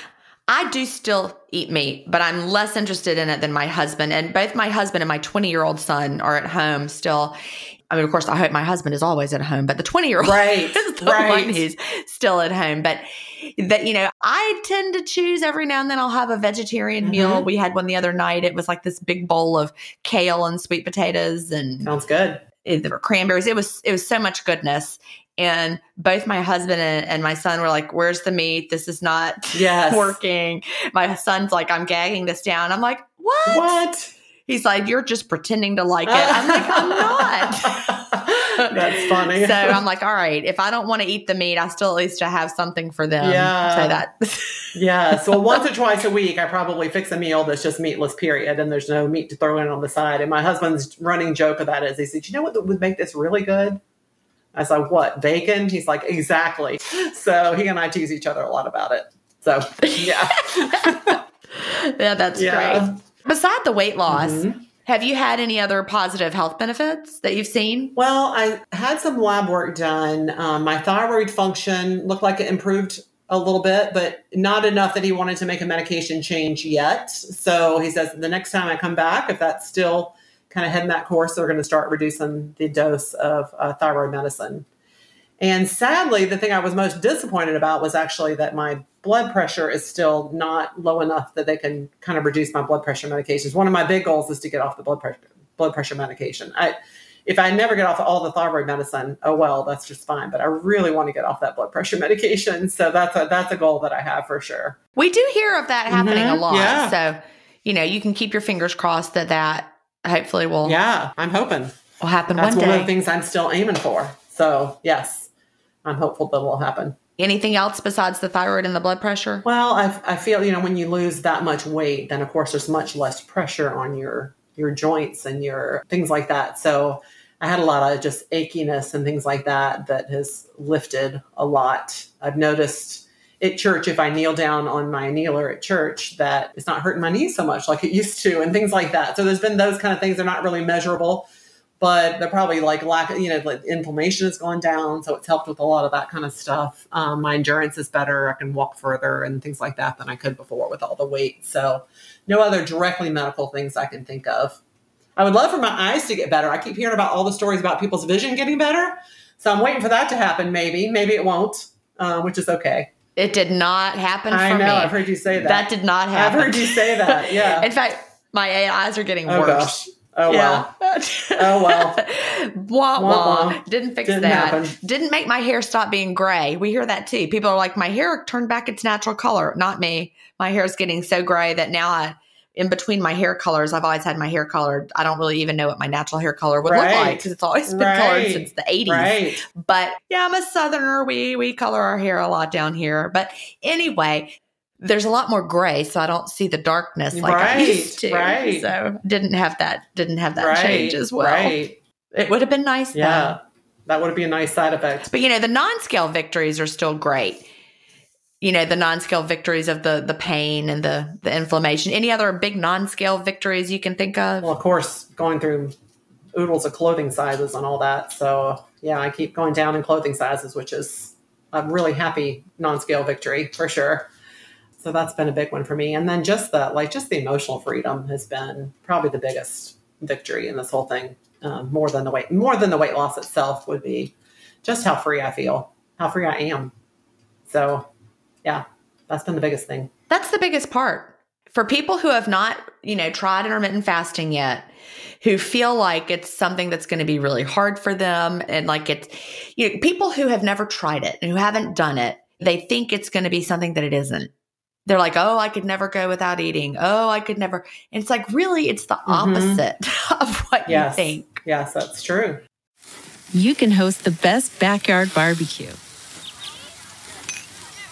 I do still eat meat, but I'm less interested in it than my husband. And both my husband and my 20 year old son are at home still. I mean, of course, I hope my husband is always at home, but the 20 year old Right, is the right. one who's still at home. But that, you know, I tend to choose every now and then I'll have a vegetarian Mhm. meal. We had one the other night. It was like this big bowl of kale and sweet potatoes and sounds good. it, there were cranberries. It was it was so much goodness. And both my husband and, and my son were like, "Where's the meat? This is not Yes. working." My son's like, "I'm gagging this down." I'm like, "What?" What? He's like, "You're just pretending to like it." I'm like, "I'm not." That's funny. so I'm like, "All right, if I don't want to eat the meat, I still at least have something for them." Yeah. So that yeah. So once or twice a week, I probably fix a meal that's just meatless, period, and there's no meat to throw in on the side. And my husband's running joke of that is he said, "You know what would make this really good?" I was like, "What? Bacon?" He's like, "Exactly." So he and I tease each other a lot about it. So yeah, yeah, that's Yeah. great. Beside the weight loss, Mhm. have you had any other positive health benefits that you've seen? Well, I had some lab work done. Um, my thyroid function looked like it improved a little bit, but not enough that he wanted to make a medication change yet. So he says the next time I come back, if that's still kind of heading that course, they're going to start reducing the dose of uh, thyroid medicine. And sadly, the thing I was most disappointed about was actually that my blood pressure is still not low enough that they can kind of reduce my blood pressure medications. One of my big goals is to get off the blood pressure blood pressure medication. I if I never get off all the thyroid medicine, oh well, that's just fine. But I really want to get off that blood pressure medication. So that's a that's a goal that I have for sure. We do hear of that happening a Mhm, lot. yeah. So, you know, you can keep your fingers crossed that that hopefully will, Yeah, I'm hoping. will happen That's one one of the things I'm still aiming for. So yes, I'm hopeful that it will happen. Anything else besides the thyroid and the blood pressure? Well, I, I feel you know when you lose that much weight, then of course there's much less pressure on your your joints and your things like that. So I had a lot of just achiness and things like that that has lifted a lot. I've noticed at church if I kneel down on my kneeler at church that it's not hurting my knees so much like it used to and things like that. So there's been those kind of things. They're not really measurable, but they're probably like lack of, you know, like inflammation has gone down. So it's helped with a lot of that kind of stuff. Um, my endurance is better. I can walk further and things like that than I could before with all the weight. So no other directly medical things I can think of. I would love for my eyes to get better. I keep hearing about all the stories about people's vision getting better. So I'm waiting for that to happen, maybe. Maybe it won't, uh, which is okay. It did not happen I know. me. I've heard you say that. That did not happen. I've heard you say that. Yeah. In fact, my eyes are getting oh, worse. Gosh. Oh well. oh well. wah, wah. Wah-wah. Didn't fix Didn't that. happen. Didn't make my hair stop being gray. We hear that too. People are like, my hair turned back its natural color. Not me. My hair is getting so gray that now I, in between my hair colors, I've always had my hair colored. I don't really even know what my natural hair color would look like because it's always been colored since the 80s. Right. But yeah, I'm a southerner. We we color our hair a lot down here. But anyway, there's a lot more gray, so I don't see the darkness like I used to. right. So didn't have that didn't have that right. change as well. Right. It would have been nice. Yeah. though. That would be a nice side effect. But you know, the non-scale victories are still great. You know, the non-scale victories of the the pain and the the inflammation. Any other big non-scale victories you can think of? Well, of course, going through oodles of clothing sizes and all that. So yeah, I keep going down in clothing sizes, which is a really happy non-scale victory for sure. So that's been a big one for me. And then just the like just the emotional freedom has been probably the biggest victory in this whole thing. Um, more than the weight, more than the weight loss itself would be just how free I feel, how free I am. So yeah, that's been the biggest thing. That's the biggest part. For people who have not, you know, tried intermittent fasting yet, who feel like it's something that's going to be really hard for them and like it's you know, people who have never tried it and who haven't done it, they think it's going to be something that it isn't. They're like, "Oh, I could never go without eating. Oh, I could never." And it's like, really, it's the mm-hmm. opposite of what Yes. you think. Yes, that's true. you can host the best backyard barbecue.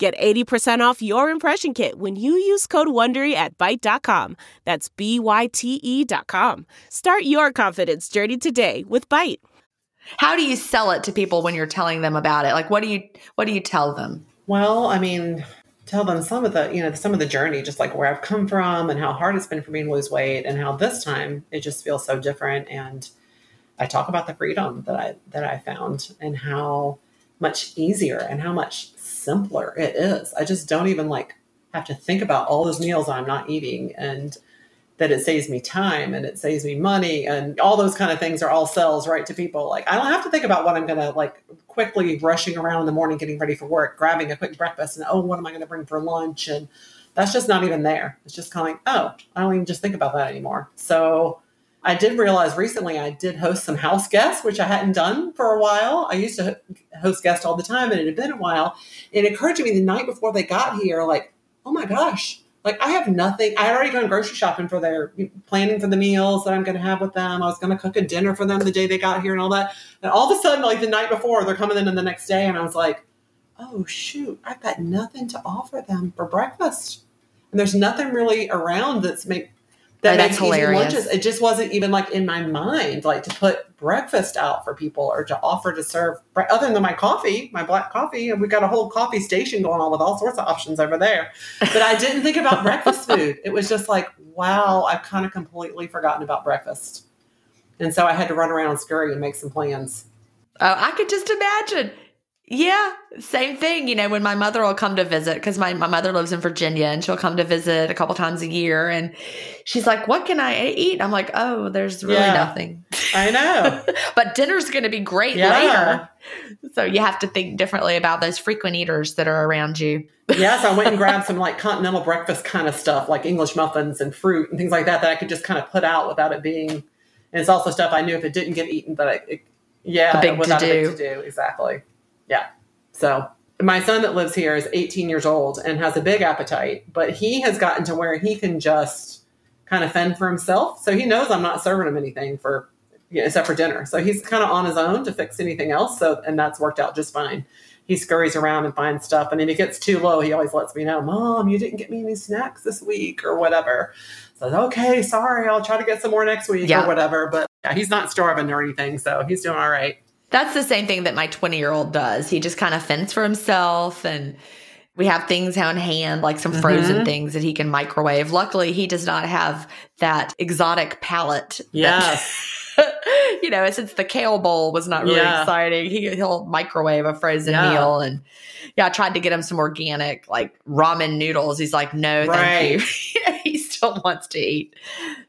Get 80% off your impression kit when you use code WONDERY at Byte.com. That's B-Y-T-E dot com. Start your confidence journey today with Byte. How do you sell it to people when you're telling them about it? Like, what do you what do you tell them? Well, I mean, tell them some of the, you know, some of the journey, just like where I've come from and how hard it's been for me to lose weight and how this time it just feels so different. And I talk about the freedom that I that I found and how much easier and how much simpler it is. I just don't even like have to think about all those meals I'm not eating and that it saves me time and it saves me money and all those kind of things are all sells right to people. Like I don't have to think about what I'm gonna like quickly rushing around in the morning getting ready for work, grabbing a quick breakfast and oh what am I gonna bring for lunch? And that's just not even there. It's just kind of like, oh, I don't even just think about that anymore. So I did realize recently I did host some house guests, which I hadn't done for a while. I used to host guests all the time, and it had been a while. It occurred to me the night before they got here, like, oh my gosh, like I have nothing. I had already gone grocery shopping for their planning for the meals that I'm going to have with them. I was going to cook a dinner for them the day they got here and all that. And all of a sudden, like the night before, they're coming in the next day, and I was like, oh shoot, I've got nothing to offer them for breakfast, and there's nothing really around that's make that Oh, that's hilarious. lunches. It just wasn't even like in my mind, like to put breakfast out for people or to offer to serve. bre- Other than my coffee, my black coffee, and we got a whole coffee station going on with all sorts of options over there. But I didn't think about breakfast food. It was just like, wow, I've kind of completely forgotten about breakfast, and so I had to run around and scurry and make some plans. Oh, I could just imagine. Yeah, same thing. You know, when my mother will come to visit, because my, my mother lives in Virginia and she'll come to visit a couple times a year. And she's like, What can I eat? I'm like, Oh, there's really Yeah. nothing. I know. but dinner's going to be great Yeah. later. So you have to think differently about those frequent eaters that are around you. yes, I went and grabbed some like continental breakfast kind of stuff, like English muffins and fruit and things like that, that I could just kind of put out without it being. And it's also stuff I knew if it didn't get eaten, that I, it, yeah, A big without a big to do, exactly. Yeah. So my son that lives here is 18 years old and has a big appetite, but he has gotten to where he can just kind of fend for himself. So he knows I'm not serving him anything for, yeah, except for dinner. So he's kind of on his own to fix anything else. So, and that's worked out just fine he scurries around and finds stuff. And if he gets too low, he always lets me know, Mom, you didn't get me any snacks this week or whatever. So okay, sorry, I'll try to get some more next week Yeah. or whatever. But yeah, he's not starving or anything, so he's doing all right. That's the same thing that my 20 year old does. He just kind of fends for himself and we have things on hand, like some frozen Mhm. things that he can microwave. Luckily, he does not have that exotic palate. that- you know, since the kale bowl was not really Yeah. exciting, he, he'll microwave a frozen Yeah. meal. And yeah, I tried to get him some organic, like ramen noodles. He's like, no, thank you. still wants to eat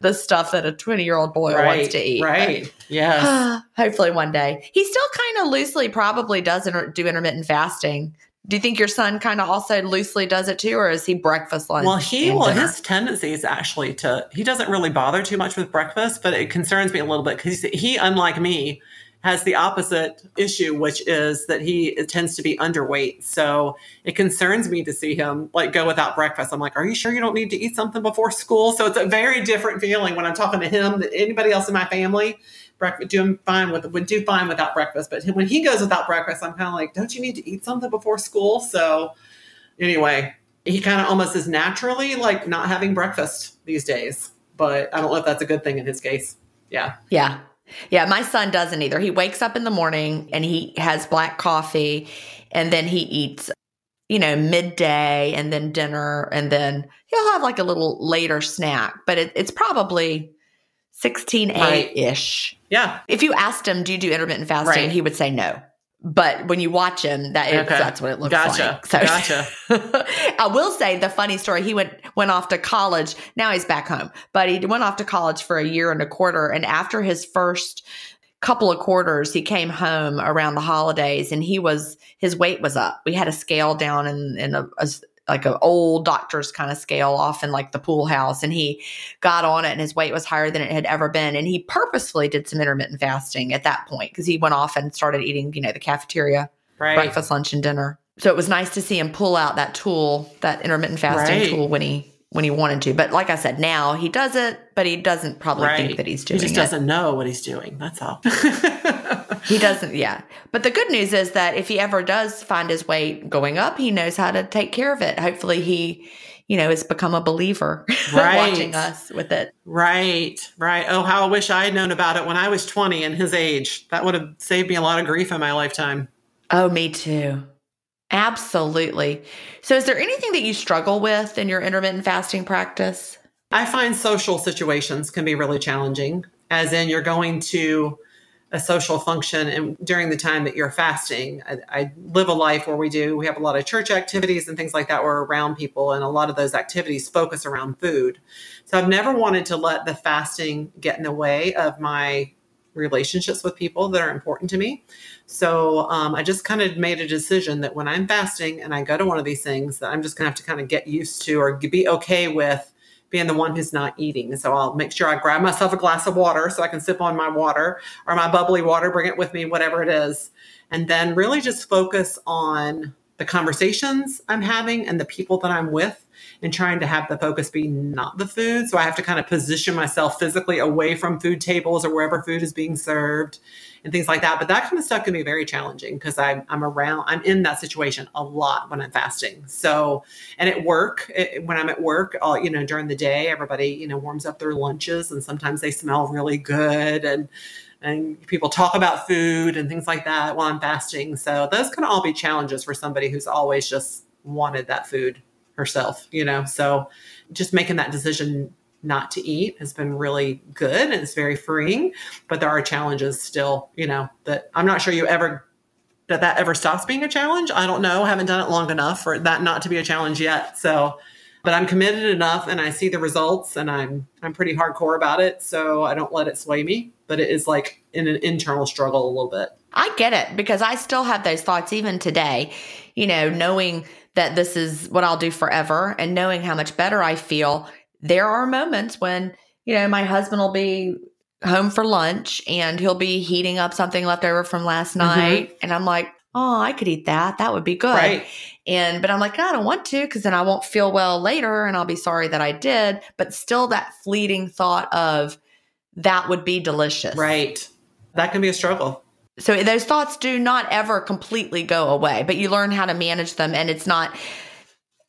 the stuff that a 20 year old boy wants to eat. Right. Yes. Hopefully one day. He still kind of loosely probably does inter- do intermittent fasting. Do you think your son kind of also loosely does it too, or is he breakfast, lunch? Well, he well, dinner? his tendency is actually to he doesn't really bother too much with breakfast, but it concerns me a little bit because he, unlike me, has the opposite issue, which is that he tends to be underweight. So it concerns me to see him like go without breakfast. I'm like, are you sure you don't need to eat something before school? So it's a very different feeling when I'm talking to him than anybody else in my family. Breakfast doing fine with would do fine without breakfast, but when he goes without breakfast, I'm kind of like, don't you need to eat something before school? So anyway, he kind of almost is naturally like not having breakfast these days. But I don't know if that's a good thing in his case. Yeah. Yeah. Yeah. My son doesn't either. He wakes up in the morning and he has black coffee and then he eats, you know, midday and then dinner and then he'll have like a little later snack, but it, it's probably 16 Right. 8 ish. Yeah. If you asked him, do you do intermittent fasting? Right. He would say no. But when you watch him, that Okay. that's what it looks Gotcha. like. So Gotcha. I will say the funny story. He went went off to college. Now he's back home, but he went off to college for a year and a quarter. And after his first couple of quarters, he came home around the holidays, and he was his weight was up. We had a scale down in in a, a like an old doctor's kind of scale off in like the pool house, and he got on it, and his weight was higher than it had ever been. And he purposefully did some intermittent fasting at that point because he went off and started eating, you know, the cafeteria Right. breakfast, lunch, and dinner. So it was nice to see him pull out that tool, that intermittent fasting Right. tool when he when he wanted to. But like I said, now he does it, but he doesn't probably Right. think that he's doing He just it. doesn't know what he's doing. That's all. He doesn't, yeah. But the good news is that if he ever does find his weight going up, he knows how to take care of it. Hopefully he, you know, has become a believer Right. watching us with it. right. Right. Oh, how I wish I had known about it when I was 20 and his age. That would have saved me a lot of grief in my lifetime. Oh, me too. Absolutely. So is there anything that you struggle with in your intermittent fasting practice? I find social situations can be really challenging, as in you're going to a social function and during the time that you're fasting. I, I live a life where we do, we have a lot of church activities and things like that. We're around people, and a lot of those activities focus around food. So I've never wanted to let the fasting get in the way of my relationships with people that are important to me. So um, I just kind of made a decision that when I'm fasting and I go to one of these things, that I'm just going to have to kind of get used to or be okay with being the one who's not eating. So I'll make sure I grab myself a glass of water so I can sip on my water or my bubbly water, bring it with me, whatever it is. And then really just focus on the conversations I'm having and the people that I'm with and trying to have the focus be not the food. So I have to kind of position myself physically away from food tables or wherever food is being served and things like that. But that kind of stuff can be very challenging because I'm, I'm around, I'm in that situation a lot when I'm fasting. So, and at work, it, when I'm at work, all, you know, during the day, everybody, you know, warms up their lunches and sometimes they smell really good and, and people talk about food and things like that while I'm fasting. So those can all be challenges for somebody who's always just wanted that food herself, you know. So just making that decision not to eat has been really good and it's very freeing, but there are challenges still, you know, that I'm not sure you ever that that ever stops being a challenge. I don't know. I haven't done it long enough for that not to be a challenge yet. So, but I'm committed enough and I see the results and I'm I'm pretty hardcore about it, so I don't let it sway me, but it is like in an internal struggle a little bit. I get it because I still have those thoughts even today, you know, knowing that this is what I'll do forever and knowing how much better I feel. There are moments when, you know, my husband will be home for lunch and he'll be heating up something left over from last night. Mm-hmm. And I'm like, oh, I could eat that. That would be good. Right. And, but I'm like, I don't want to because then I won't feel well later and I'll be sorry that I did. But still, that fleeting thought of that would be delicious. Right. That can be a struggle. So those thoughts do not ever completely go away, but you learn how to manage them. And it's not,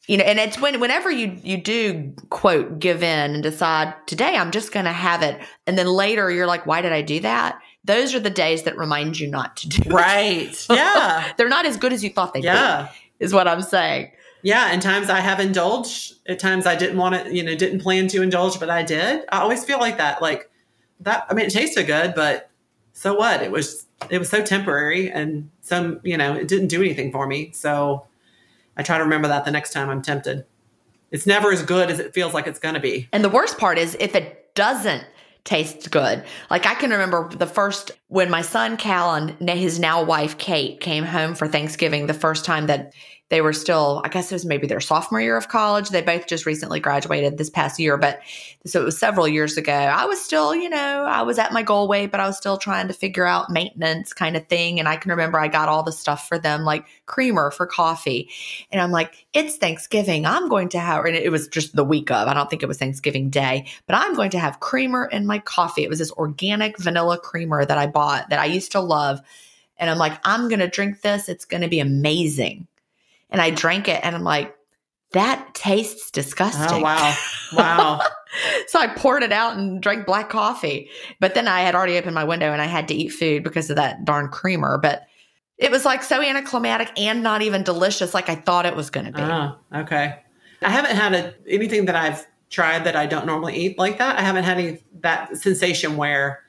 you know, and it's when whenever you you do quote give in and decide today I'm just going to have it, and then later you're like, why did I do that? Those are the days that remind you not to do. Right? It. Yeah. They're not as good as you thought they yeah. Is what I'm saying. Yeah, and times I have indulged. At times I didn't want to, you know, didn't plan to indulge, but I did. I always feel like that. Like that. I mean, it tasted good, but so what? It was it was so temporary, and some, you know, it didn't do anything for me. So I try to remember that the next time I'm tempted. It's never as good as it feels like it's going to be. And the worst part is if it doesn't taste good. Like I can remember the first when my son Cal and his now wife Kate came home for Thanksgiving the first time that they were still, I guess it was maybe their sophomore year of college. They both just recently graduated this past year, but so it was several years ago. I was still, you know, I was at my goal weight, but I was still trying to figure out maintenance kind of thing. And I can remember I got all the stuff for them, like creamer for coffee. And I'm like, it's Thanksgiving. I'm going to have, and it was just the week of, I don't think it was Thanksgiving Day, but I'm going to have creamer in my coffee. It was this organic vanilla creamer that I bought that I used to love. And I'm like, I'm going to drink this. It's going to be amazing and I drank it and I'm like, that tastes oh, disgusting. Oh, wow. Wow. so I poured it out and drank black coffee. But then I had already opened my window and I had to eat food because of that darn creamer. But it was like so anticlimactic and not even delicious like I thought it was going to be. Oh, okay. I haven't had a, anything that I've tried that I don't normally eat like that. I haven't had any that sensation where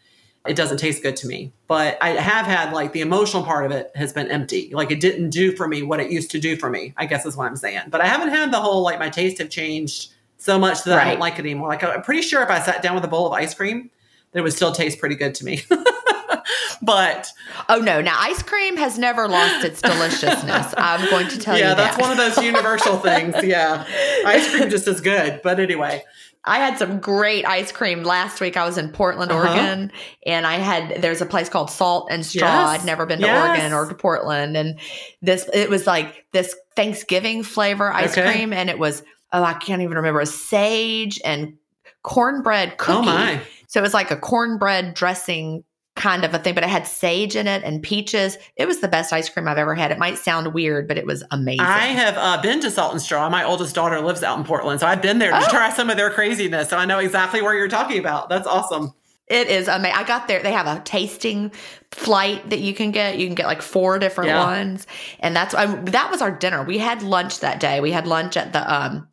it doesn't taste good to me. But I have had like the emotional part of it has been empty. Like it didn't do for me what it used to do for me, I guess is what I'm saying. But I haven't had the whole like my taste have changed so much that right. I don't like it anymore. Like I'm pretty sure if I sat down with a bowl of ice cream, that it would still taste pretty good to me. but oh no, now ice cream has never lost its deliciousness. I'm going to tell yeah, you. Yeah, that's one of those universal things. Yeah, ice cream just is good. But anyway, I had some great ice cream last week. I was in Portland, uh-huh. Oregon, and I had there's a place called Salt and Straw. Yes. I'd never been to yes. Oregon or to Portland, and this it was like this Thanksgiving flavor ice okay. cream, and it was oh I can't even remember a sage and cornbread cookie. Oh my! So it was like a cornbread dressing kind of a thing, but it had sage in it and peaches. It was the best ice cream I've ever had. It might sound weird, but it was amazing. I have uh, been to Salt and Straw. My oldest daughter lives out in Portland, so I've been there to oh. try some of their craziness. So I know exactly where you're talking about. That's awesome. It is amazing. I got there. They have a tasting flight that you can get. You can get like four different yeah. ones, and that's I, that was our dinner. We had lunch that day. We had lunch at the um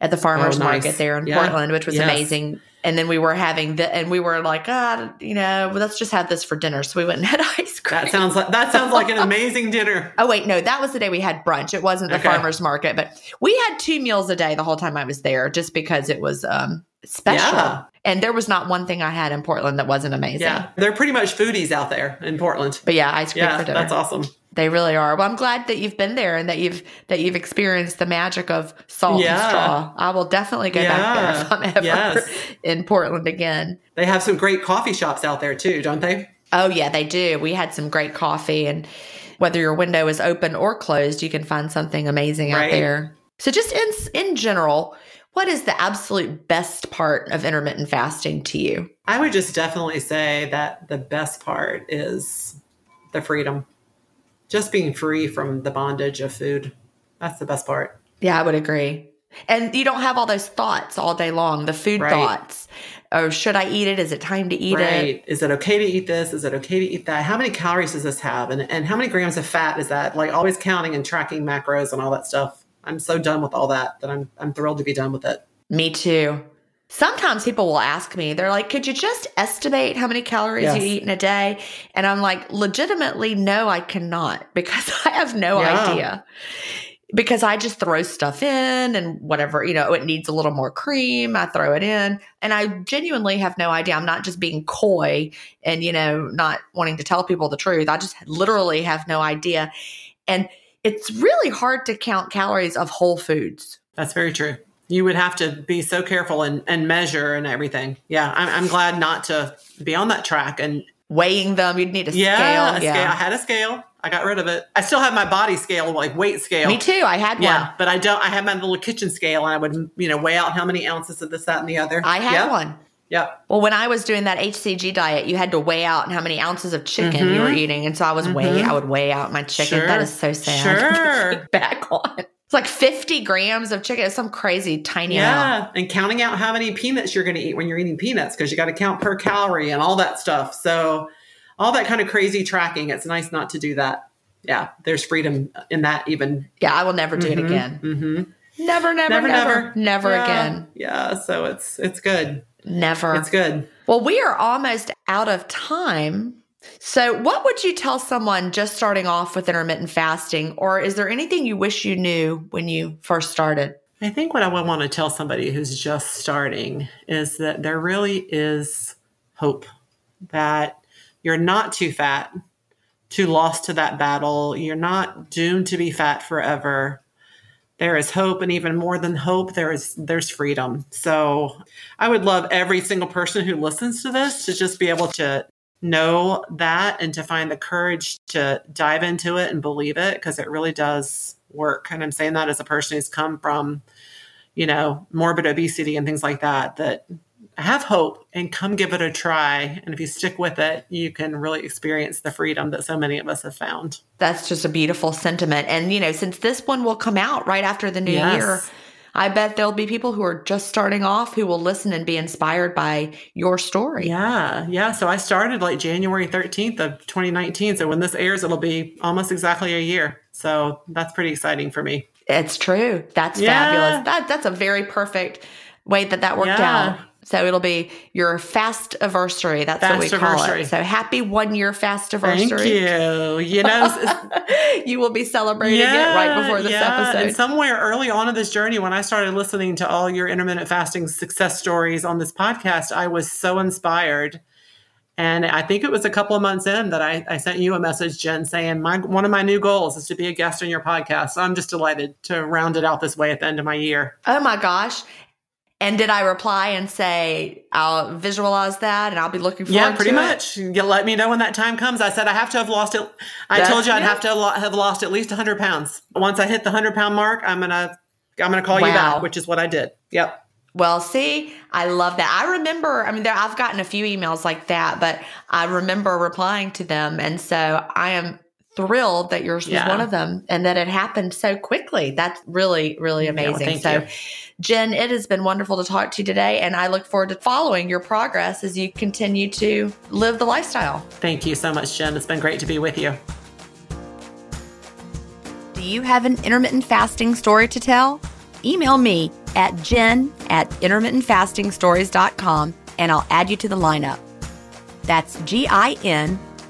at the farmers oh, nice. market there in yeah. Portland, which was yes. amazing and then we were having the and we were like ah you know let's just have this for dinner. So we went and had ice cream. That sounds like that sounds like an amazing dinner. Oh wait no that was the day we had brunch. It wasn't the okay. farmers market but we had two meals a day the whole time i was there just because it was um special. Yeah. and there was not one thing i had in portland that wasn't amazing. Yeah. They're pretty much foodies out there in portland. But yeah ice cream yeah, for dinner. that's awesome they really are. Well, I'm glad that you've been there and that you've that you've experienced the magic of salt yeah. and straw. I will definitely go yeah. back there if I'm ever yes. in Portland again. They have some great coffee shops out there too, don't they? Oh yeah, they do. We had some great coffee and whether your window is open or closed, you can find something amazing right. out there. So just in in general, what is the absolute best part of intermittent fasting to you? I would just definitely say that the best part is the freedom just being free from the bondage of food. That's the best part. Yeah, I would agree. And you don't have all those thoughts all day long, the food right. thoughts. Oh, should I eat it? Is it time to eat right. it? Is it okay to eat this? Is it okay to eat that? How many calories does this have? And, and how many grams of fat is that? Like always counting and tracking macros and all that stuff. I'm so done with all that that I'm I'm thrilled to be done with it. Me too. Sometimes people will ask me, they're like, could you just estimate how many calories Yes. you eat in a day? And I'm like, legitimately, no, I cannot because I have no Yeah. idea. Because I just throw stuff in and whatever, you know, it needs a little more cream, I throw it in. And I genuinely have no idea. I'm not just being coy and, you know, not wanting to tell people the truth. I just literally have no idea. And it's really hard to count calories of whole foods. That's very true. You would have to be so careful and, and measure and everything. Yeah, I'm, I'm glad not to be on that track. And Weighing them, you'd need a yeah, scale. a scale. I had a scale. I got rid of it. I still have my body scale, like weight scale. Me too. I had Yeah, one. but I don't. I have my little kitchen scale, and I would, you know, weigh out how many ounces of this, that, and the other. I had Yep. one. Yeah. Well, when I was doing that HCG diet, you had to weigh out how many ounces of chicken you were eating, and so I was weighing. I would weigh out my chicken. That Mm-hmm. Sure. is so sad. Sure. Back on. It's like fifty grams of chicken. It's some crazy tiny amount. Yeah, and counting out how many peanuts you're going to eat when you're eating peanuts because you got to count per calorie and all that stuff. So, all that kind of crazy tracking. It's nice not to do that. Yeah, there's freedom in that. Even Yeah, I will never do it again. mm-hmm. Never, never, never, never, never, never Yeah. again. Yeah, so it's it's good. Never. It's good. Well, we are almost out of time. So, what would you tell someone just starting off with intermittent fasting, or is there anything you wish you knew when you first started? I think what I would want to tell somebody who's just starting is that there really is hope that you're not too fat, too lost to that battle. You're not doomed to be fat forever. There is hope, and even more than hope, there is there's freedom. So I would love every single person who listens to this to just be able to know that and to find the courage to dive into it and believe it because it really does work. And I'm saying that as a person who's come from, you know, morbid obesity and things like that, that have hope and come give it a try. And if you stick with it, you can really experience the freedom that so many of us have found. That's just a beautiful sentiment. And, you know, since this one will come out right after the new Yes. year, I bet there'll be people who are just starting off who will listen and be inspired by your story. Yeah, yeah. So I started like January 13th of 2019. So when this airs, it'll be almost exactly a year. So that's pretty exciting for me. It's true. That's Yeah. fabulous. That that's a very perfect way that that worked Yeah. out. So it'll be your fast anniversary. That's what we call it. So happy one year fast anniversary. Thank you. You know, you will be celebrating it right before this And episode. And somewhere early on in this journey, when I started listening to all your intermittent fasting success stories on this podcast, I was so inspired. And I think it was a couple of months in that I, I sent you a message, Gin, saying my one of my new goals is to be a guest on your podcast. So I'm just delighted to round it out this way at the end of my year. oh my gosh. And did I reply and say, I'll visualize that and I'll be looking forward Yeah, pretty to it? much. You let me know when that time comes. I said I have to have lost it. I That's- told you I'd have to have lost at least 100 pounds. Once I hit the 100 pound mark, I'm gonna I'm gonna call you back, which is what I did. Yep. Well, see, I love that. I remember, I mean, there, I've gotten a few emails like that, but I remember replying to them. And so I am thrilled that yours was Yeah. one of them and that it happened so quickly. That's really, really Yeah, well, amazing. thank so, you. Jen, it has been wonderful to talk to you today. And I look forward to following your progress as you continue to live the lifestyle. Thank you so much, Gin. It's been great to be with you. Do you have an intermittent fasting story to tell? Email me at gin at intermittentfastingstories.com and I'll add you to the lineup. That's G I N